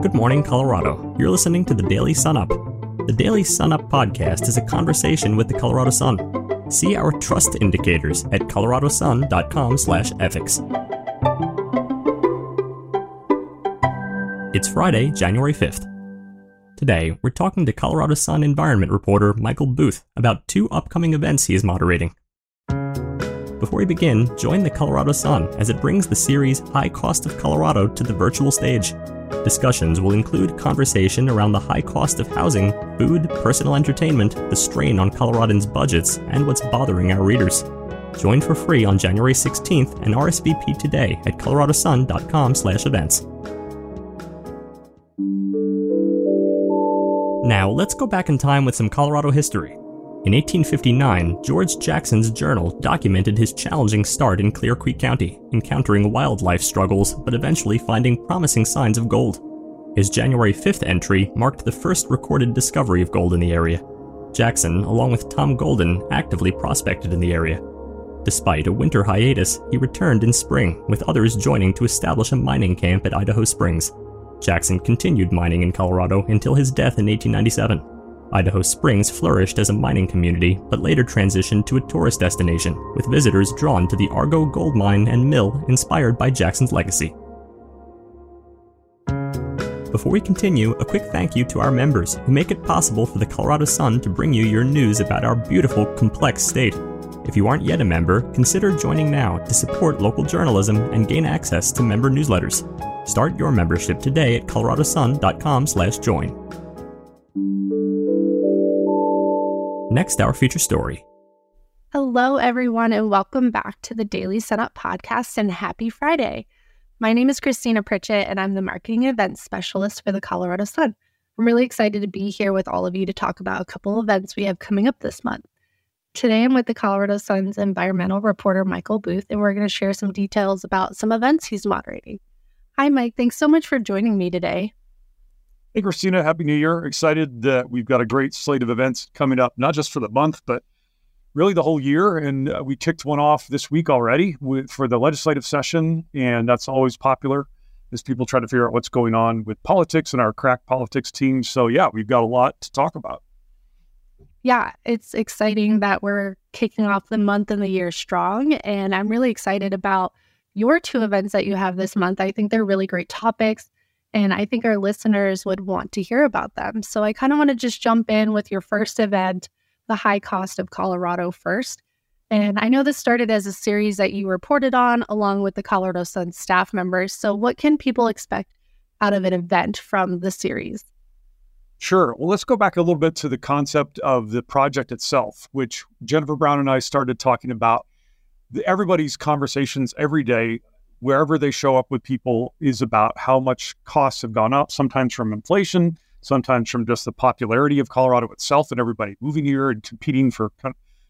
Good morning, Colorado. You're listening to the Daily Sun Up. The Daily Sun Up podcast is a conversation with the Colorado Sun. See our trust indicators at coloradosun.com/ethics. It's Friday, January 5th. Today, we're talking to Colorado Sun environment reporter Michael Booth about two upcoming events he is moderating. Before we begin, join the Colorado Sun as it brings the series High Cost of Colorado to the virtual stage. Discussions will include conversation around the high cost of housing, food, personal entertainment, the strain on Coloradans' budgets, and what's bothering our readers. Join for free on January 16th and RSVP today at coloradosun.com/events. Now, let's go back in time with some Colorado history. In 1859, George Jackson's journal documented his challenging start in Clear Creek County, encountering wildlife struggles but eventually finding promising signs of gold. His January 5th entry marked the first recorded discovery of gold in the area. Jackson, along with Tom Golden, actively prospected in the area. Despite a winter hiatus, he returned in spring, with others joining to establish a mining camp at Idaho Springs. Jackson continued mining in Colorado until his death in 1897. Idaho Springs flourished as a mining community, but later transitioned to a tourist destination, with visitors drawn to the Argo gold mine and mill inspired by Jackson's legacy. Before we continue, a quick thank you to our members who make it possible for the Colorado Sun to bring you your news about our beautiful, complex state. If you aren't yet a member, consider joining now to support local journalism and gain access to member newsletters. Start your membership today at coloradosun.com/join. Next, our feature story. Hello, everyone, and welcome back to the Daily Sun Up podcast and happy Friday. My name is Christina Pritchett, and I'm the marketing events specialist for the Colorado Sun. I'm really excited to be here with all of you to talk about a couple events we have coming up this month. Today, I'm with the Colorado Sun's environmental reporter, Michael Booth, and we're going to share some details about some events he's moderating. Hi, Mike. Thanks so much for joining me today. Hey, Christina, Happy New Year. Excited that we've got a great slate of events coming up, not just for the month, but really the whole year. And uh, we kicked one off this week already with, for the legislative session. And that's always popular as people try to figure out what's going on with politics and our crack politics team. So, yeah, we've got a lot to talk about. Yeah, it's exciting that we're kicking off the month and the year strong. And I'm really excited about your two events that you have this month. I think they're really great topics. And I think our listeners would want to hear about them. So I kind of want to just jump in with your first event, The High Cost of Colorado, first. And I know this started as a series that you reported on along with the Colorado Sun staff members. So, what can people expect out of an event from the series? Sure. Well, let's go back a little bit to the concept of the project itself, which Jennifer Brown and I started talking about. Everybody's conversations every day wherever they show up with people is about how much costs have gone up, sometimes from inflation, sometimes from just the popularity of Colorado itself and everybody moving here and competing for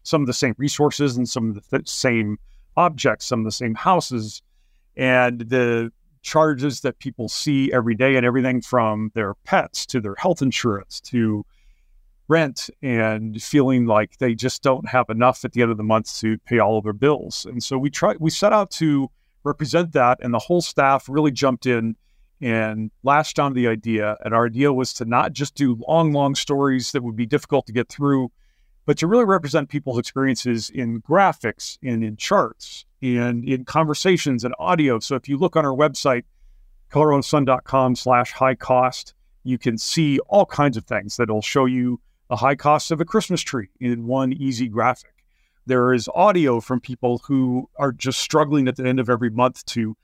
some of the same resources and some of the th- same objects, some of the same houses, and the charges that people see every day and everything from their pets to their health insurance to rent and feeling like they just don't have enough at the end of the month to pay all of their bills. And so we try we set out to represent that. And the whole staff really jumped in and latched onto the idea. And our idea was to not just do long, long stories that would be difficult to get through, but to really represent people's experiences in graphics and in charts and in conversations and audio. So if you look on our website, coloradosun.com slash high cost, you can see all kinds of things that'll show you the high cost of a Christmas tree in one easy graphic. There is audio from people who are just struggling at the end of every month to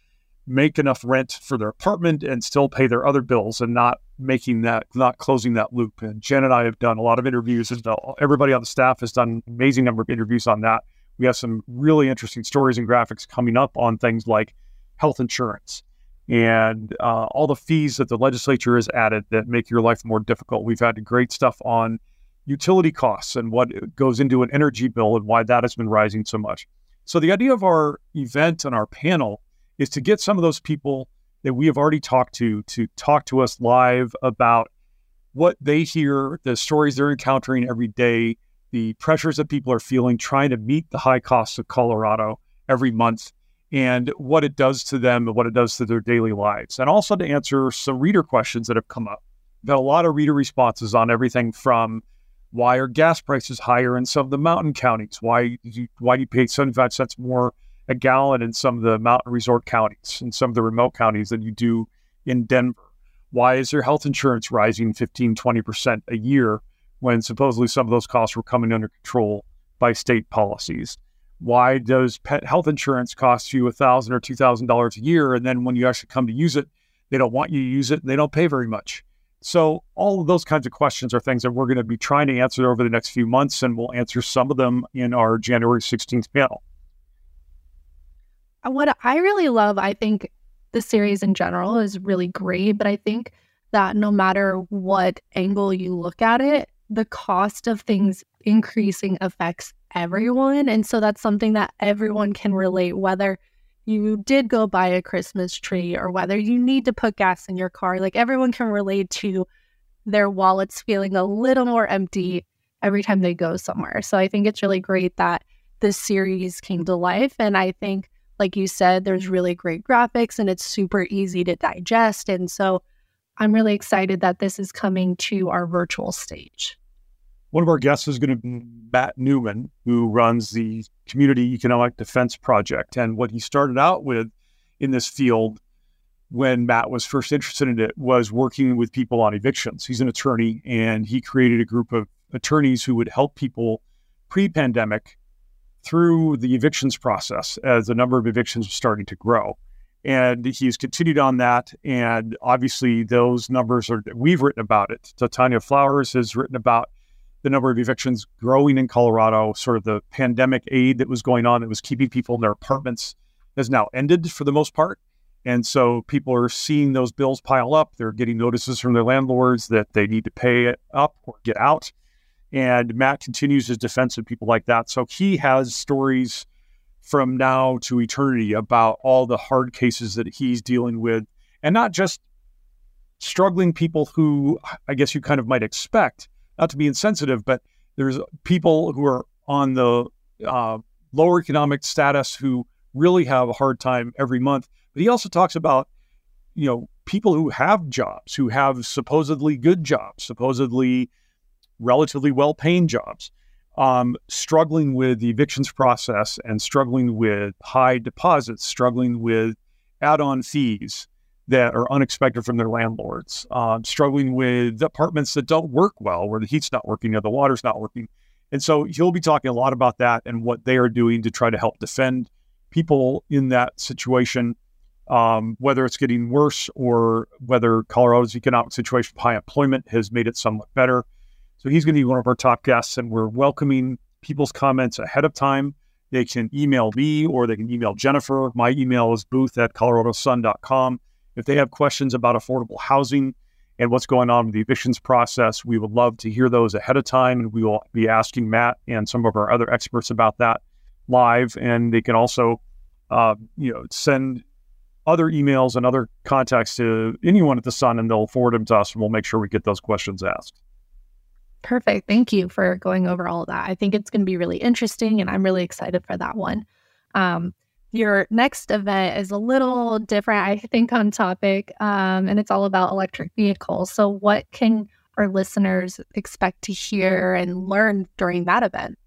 make enough rent for their apartment and still pay their other bills and not making that, not closing that loop. And Jen and I have done a lot of interviews, and everybody on the staff has done an amazing number of interviews on that. We have some really interesting stories and graphics coming up on things like health insurance and uh, all the fees that the legislature has added that make your life more difficult. We've had great stuff on utility costs and what goes into an energy bill and why that has been rising so much. So, the idea of our event and our panel is to get some of those people that we have already talked to to talk to us live about what they hear, the stories they're encountering every day, the pressures that people are feeling trying to meet the high costs of Colorado every month, and what it does to them and what it does to their daily lives. And also to answer some reader questions that have come up. We've had a lot of reader responses on everything from why are gas prices higher in some of the mountain counties? Why do you, why do you pay 75 cents more a gallon in some of the mountain resort counties and some of the remote counties than you do in Denver? Why is your health insurance rising 15, 20% a year when supposedly some of those costs were coming under control by state policies? Why does pet health insurance cost you 1,000 or $2,000 a year? And then when you actually come to use it, they don't want you to use it and they don't pay very much. So, all of those kinds of questions are things that we're going to be trying to answer over the next few months, and we'll answer some of them in our January 16th panel. What I really love, I think the series in general is really great, but I think that no matter what angle you look at it, the cost of things increasing affects everyone. And so that's something that everyone can relate, whether you did go buy a Christmas tree or whether you need to put gas in your car. Like everyone can relate to their wallets feeling a little more empty every time they go somewhere. So I think it's really great that this series came to life. And I think, like you said, there's really great graphics and it's super easy to digest. And so I'm really excited that this is coming to our virtual stage. One of our guests is going to be Matt Neumann, who runs the Community Economic Defense Project. And what he started out with in this field when Matt was first interested in it was working with people on evictions. He's an attorney and he created a group of attorneys who would help people pre pandemic through the evictions process as the number of evictions was starting to grow. And he's continued on that. And obviously, those numbers are, we've written about it. Tanya Flowers has written about the number of evictions growing in Colorado, sort of the pandemic aid that was going on that was keeping people in their apartments has now ended for the most part. And so people are seeing those bills pile up. They're getting notices from their landlords that they need to pay it up or get out. And Matt continues his defense of people like that. So he has stories from now to eternity about all the hard cases that he's dealing with, and not just struggling people who I guess you kind of might expect not to be insensitive, but there's people who are on the uh, lower economic status who really have a hard time every month. But he also talks about, you know, people who have jobs, who have supposedly good jobs, supposedly relatively well paying jobs, um, struggling with the evictions process and struggling with high deposits, struggling with add on fees, that are unexpected from their landlords, um, struggling with apartments that don't work well, where the heat's not working or the water's not working. And so he'll be talking a lot about that and what they are doing to try to help defend people in that situation, um, whether it's getting worse or whether Colorado's economic situation high employment has made it somewhat better. So he's going to be one of our top guests, and we're welcoming people's comments ahead of time. They can email me or they can email Jennifer. My email is booth at coloradosun.com. If they have questions about affordable housing and what's going on with the evictions process, we would love to hear those ahead of time. And we will be asking Matt and some of our other experts about that live. And they can also, uh, you know, send other emails and other contacts to anyone at the Sun, and they'll forward them to us, and we'll make sure we get those questions asked. Perfect. Thank you for going over all that. I think it's going to be really interesting, and I'm really excited for that one. Um, your next event is a little different, I think, on topic, um, and it's all about electric vehicles. So, what can our listeners expect to hear and learn during that event?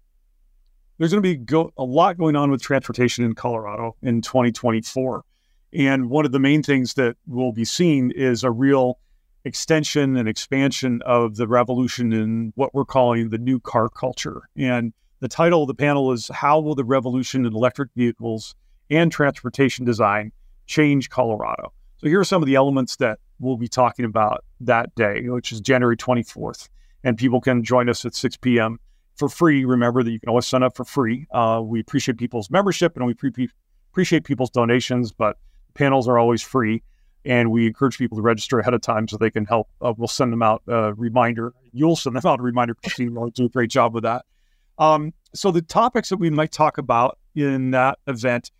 There's going to be go- a lot going on with transportation in Colorado in 2024. And one of the main things that we'll be seen is a real extension and expansion of the revolution in what we're calling the new car culture. And the title of the panel is How Will the Revolution in Electric Vehicles and transportation design change Colorado. So here are some of the elements that we'll be talking about that day, which is January 24th. And people can join us at 6 p.m. for free. Remember that you can always sign up for free. Uh, we appreciate people's membership and we pre- appreciate people's donations, but panels are always free. And we encourage people to register ahead of time so they can help. Uh, we'll send them out a reminder. You'll send them out a reminder. Christine will do a great job with that. Um, so the topics that we might talk about in that event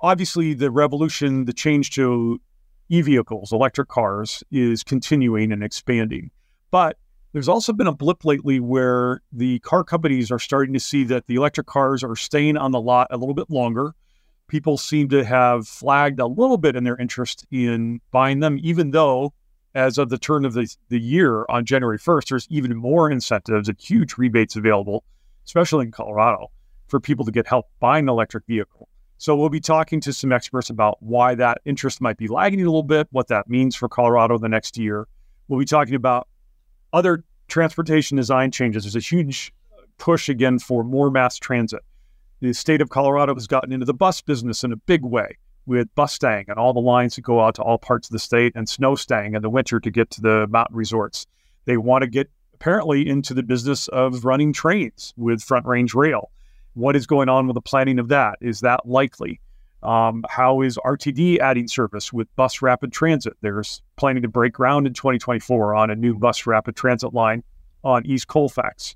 obviously the revolution, the change to e vehicles, electric cars, is continuing and expanding. But there's also been a blip lately where the car companies are starting to see that the electric cars are staying on the lot a little bit longer. people seem to have flagged a little bit in their interest in buying them, even though as of the turn of the, the year on January 1st, there's even more incentives and huge rebates available, especially in Colorado, for people to get help buying an electric vehicle. So we'll be talking to some experts about why that interest might be lagging a little bit, what that means for Colorado the next year. We'll be talking about other transportation design changes. There's a huge push again for more mass transit. The state of Colorado has gotten into the bus business in a big way with Bustang and all the lines that go out to all parts of the state and Snowstang in the winter to get to the mountain resorts. They want to get apparently into the business of running trains with Front Range Rail. What is going on with the planning of that? Is that likely? Um, how is RTD adding service with Bus Rapid Transit? There's planning to break ground in 2024 on a new Bus Rapid Transit line on East Colfax.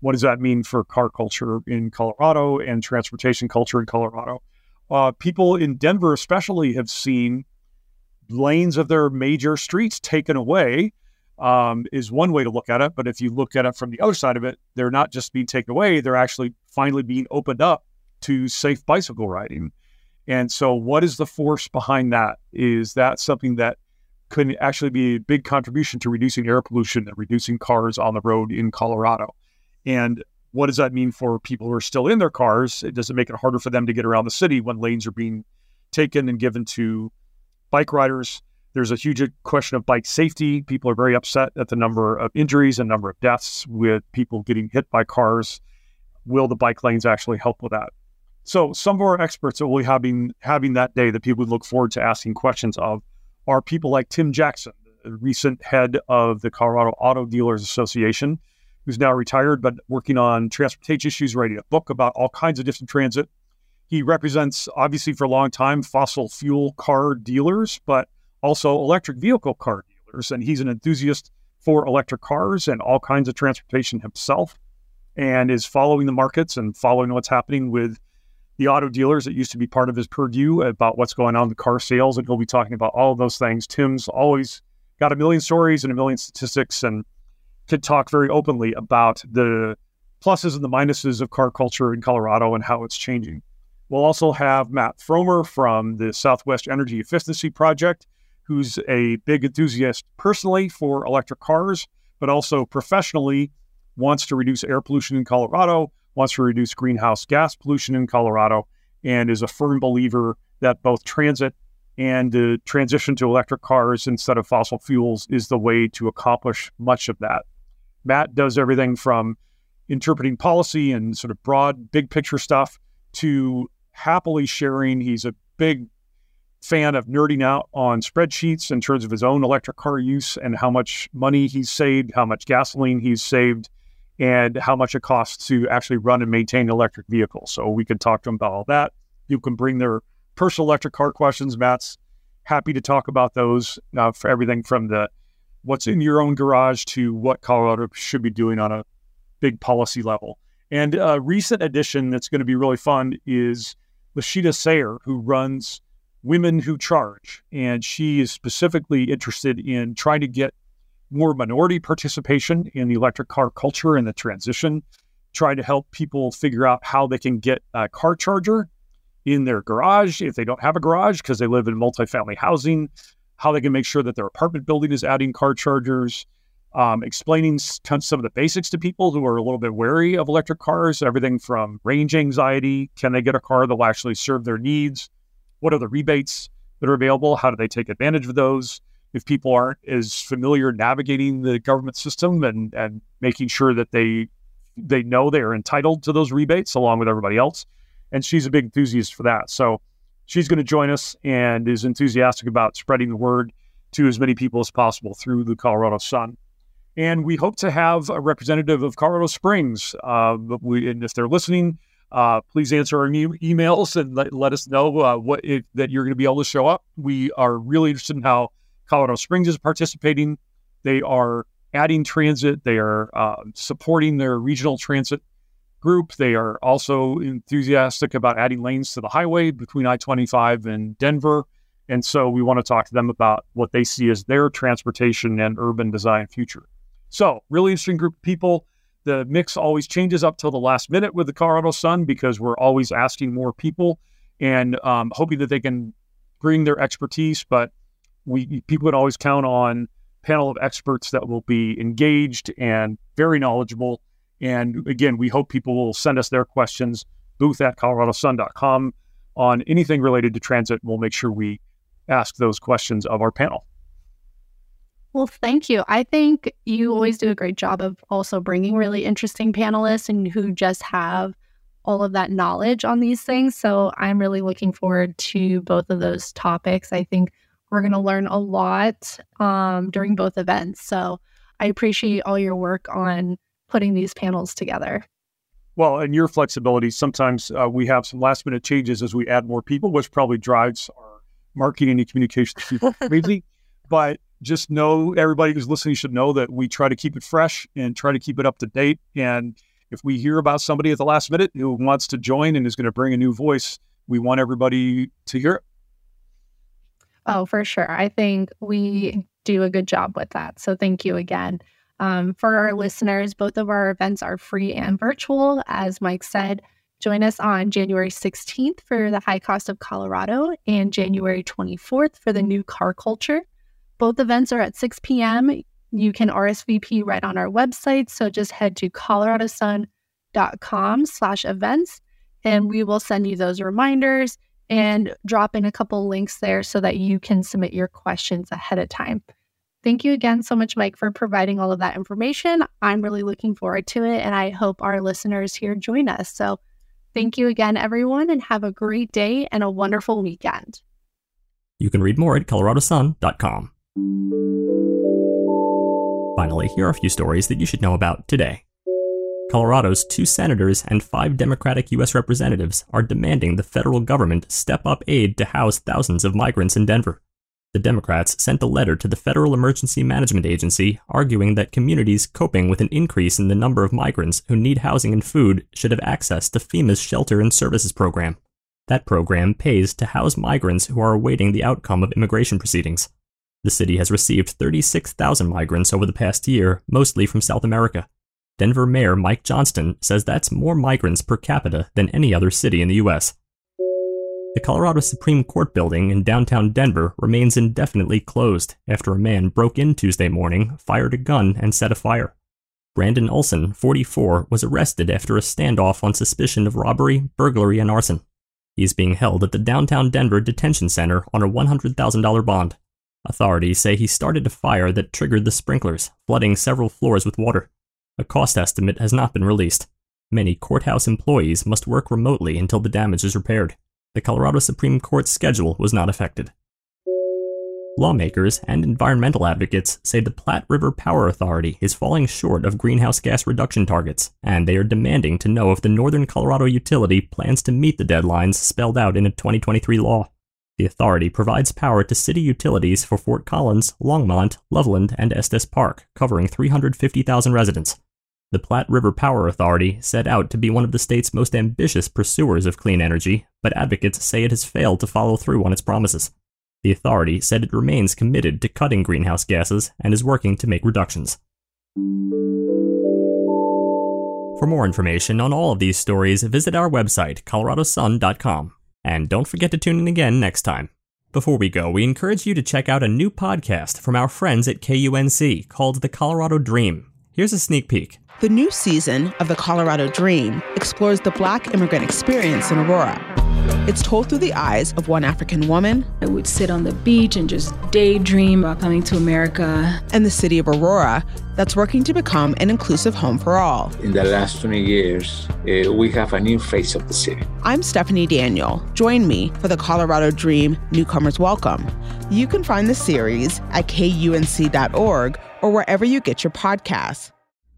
What does that mean for car culture in Colorado and transportation culture in Colorado? Uh, people in Denver, especially, have seen lanes of their major streets taken away um, is one way to look at it. But if you look at it from the other side of it, they're not just being taken away, they're actually finally being opened up to safe bicycle riding. And so, what is the force behind that? Is that something that could actually be a big contribution to reducing air pollution and reducing cars on the road in Colorado? And what does that mean for people who are still in their cars? Does it make it harder for them to get around the city when lanes are being taken and given to bike riders? There's a huge question of bike safety. People are very upset at the number of injuries and number of deaths with people getting hit by cars. Will the bike lanes actually help with that? So some of our experts that we'll be having having that day that people would look forward to asking questions of are people like Tim Jackson, the recent head of the Colorado Auto Dealers Association, who's now retired but working on transportation issues, writing a book about all kinds of different transit. He represents, obviously, for a long time, fossil fuel car dealers, but also electric vehicle car dealers. And he's an enthusiast for electric cars and all kinds of transportation himself and is following the markets and following what's happening with the auto dealers that used to be part of his purview about what's going on with car sales. And he'll be talking about all of those things. Tim's always got a million stories and a million statistics and could talk very openly about the pluses and the minuses of car culture in Colorado and how it's changing. We'll also have Matt Frommer from the Southwest Energy Efficiency Project who's a big enthusiast personally for electric cars, but also professionally wants to reduce air pollution in Colorado, wants to reduce greenhouse gas pollution in Colorado, and is a firm believer that both transit and the transition to electric cars instead of fossil fuels is the way to accomplish much of that. Matt does everything from interpreting policy and sort of broad, big picture stuff to happily sharing. He's a big fan of nerding out on spreadsheets in terms of his own electric car use and how much money he's saved, how much gasoline he's saved, and how much it costs to actually run and maintain electric vehicle. So we can talk to them about all that. You can bring their personal electric car questions. Matt's happy to talk about those uh, for everything from the what's in your own garage to what Colorado should be doing on a big policy level. And a recent addition that's going to be really fun is Lashita Sayer, who runs Women Who Charge. And she is specifically interested in trying to get more minority participation in the electric car culture and the transition, trying to help people figure out how they can get a car charger in their garage if they don't have a garage because they live in multifamily housing, how they can make sure that their apartment building is adding car chargers, um, explaining some of the basics to people who are a little bit wary of electric cars, everything from range anxiety, can they get a car that will actually serve their needs, what are the rebates that are available? How do they take advantage of those? If people aren't as familiar navigating the government system and, and making sure that they they know they are entitled to those rebates along with everybody else. And she's a big enthusiast for that. So she's going to join us and is enthusiastic about spreading the word to as many people as possible through the Colorado Sun. And we hope to have a representative of Colorado Springs. Uh, we, and if they're listening, uh, please answer our e- emails and let, let us know uh, what that you're going to be able to show up. We are really interested in how Colorado Springs is participating. They are adding transit. They are uh, supporting their regional transit group. They are also enthusiastic about adding lanes to the highway between I-25 and Denver. And so we want to talk to them about what they see as their transportation and urban design future. So, really interesting group of people. The mix always changes up till the last minute with the Colorado Sun because we're always asking more people and um, hoping that they can bring their expertise. But we people can always count on panel of experts that will be engaged and very knowledgeable. And again, we hope people will send us their questions, booth at coloradosun.com on anything related to transit. We'll make sure we ask those questions of our panel. Well, thank you. I think you always do a great job of also bringing really interesting panelists and who just have all of that knowledge on these things. So I'm really looking forward to both of those topics. I think we're going to learn a lot um, during both events. So I appreciate all your work on putting these panels together. Well, and your flexibility. Sometimes uh, we have some last minute changes as we add more people, which probably drives our marketing and communications people crazy. but just know everybody who's listening should know that we try to keep it fresh and try to keep it up to date. And if we hear about somebody at the last minute who wants to join and is going to bring a new voice, we want everybody to hear it. Oh, for sure. I think we do a good job with that. So thank you again. Um, for our listeners, both of our events are free and virtual. As Mike said, join us on January 16th for the High Cost of Colorado and January 24th for the New Car Culture. Both events are at 6 p.m. You can RSVP right on our website. So just head to coloradosun.com slash events and we will send you those reminders and drop in a couple links there so that you can submit your questions ahead of time. Thank you again so much, Mike, for providing all of that information. I'm really looking forward to it, and I hope our listeners here join us. So, thank you again, everyone, and have a great day and a wonderful weekend. You can read more at coloradosun.com. Finally, here are a few stories that you should know about today. Colorado's two senators and five Democratic U.S. representatives are demanding the federal government step up aid to house thousands of migrants in Denver. The Democrats sent a letter to the Federal Emergency Management Agency arguing that communities coping with an increase in the number of migrants who need housing and food should have access to FEMA's Shelter and Services Program. That program pays to house migrants who are awaiting the outcome of immigration proceedings. The city has received 36,000 migrants over the past year, mostly from South America. Denver Mayor Mike Johnston says that's more migrants per capita than any other city in the U.S. The Colorado Supreme Court building in downtown Denver remains indefinitely closed after a man broke in Tuesday morning, fired a gun, and set a fire. Brandon Olson, 44, was arrested after a standoff on suspicion of robbery, burglary, and arson. He's being held at the downtown Denver Detention Center on a $100,000 bond. Authorities say he started a fire that triggered the sprinklers, flooding several floors with water. A cost estimate has not been released. Many courthouse employees must work remotely until the damage is repaired. The Colorado Supreme Court's schedule was not affected. Lawmakers and environmental advocates say the Platte River Power Authority is falling short of greenhouse gas reduction targets, and they are demanding to know if the Northern Colorado utility plans to meet the deadlines spelled out in a 2023 law. The authority provides power to city utilities for Fort Collins, Longmont, Loveland, and Estes Park, covering 350,000 residents. The Platte River Power Authority set out to be one of the state's most ambitious pursuers of clean energy, but advocates say it has failed to follow through on its promises. The authority said it remains committed to cutting greenhouse gases and is working to make reductions. For more information on all of these stories, visit our website, coloradosun.com. And don't forget to tune in again next time. Before we go, we encourage you to check out a new podcast from our friends at KUNC called The Colorado Dream. Here's a sneak peek. The new season of The Colorado Dream explores the Black immigrant experience in Aurora. It's told through the eyes of one African woman. I would sit on the beach and just daydream about coming to America. And the city of Aurora that's working to become an inclusive home for all. In the last 20 years, uh, we have a new face of the city. I'm Stephanie Daniel. Join me for the Colorado Dream Newcomers Welcome. You can find the series at kunc.org or wherever you get your podcasts.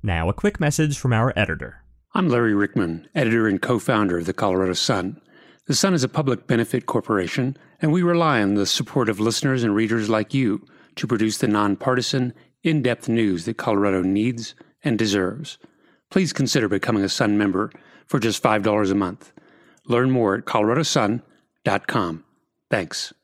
Now, a quick message from our editor. I'm Larry Ryckman, editor and co founder of the Colorado Sun. The Sun is a public benefit corporation, and we rely on the support of listeners and readers like you to produce the nonpartisan, in depth news that Colorado needs and deserves. Please consider becoming a Sun member for just $5 a month. Learn more at coloradosun.com. Thanks.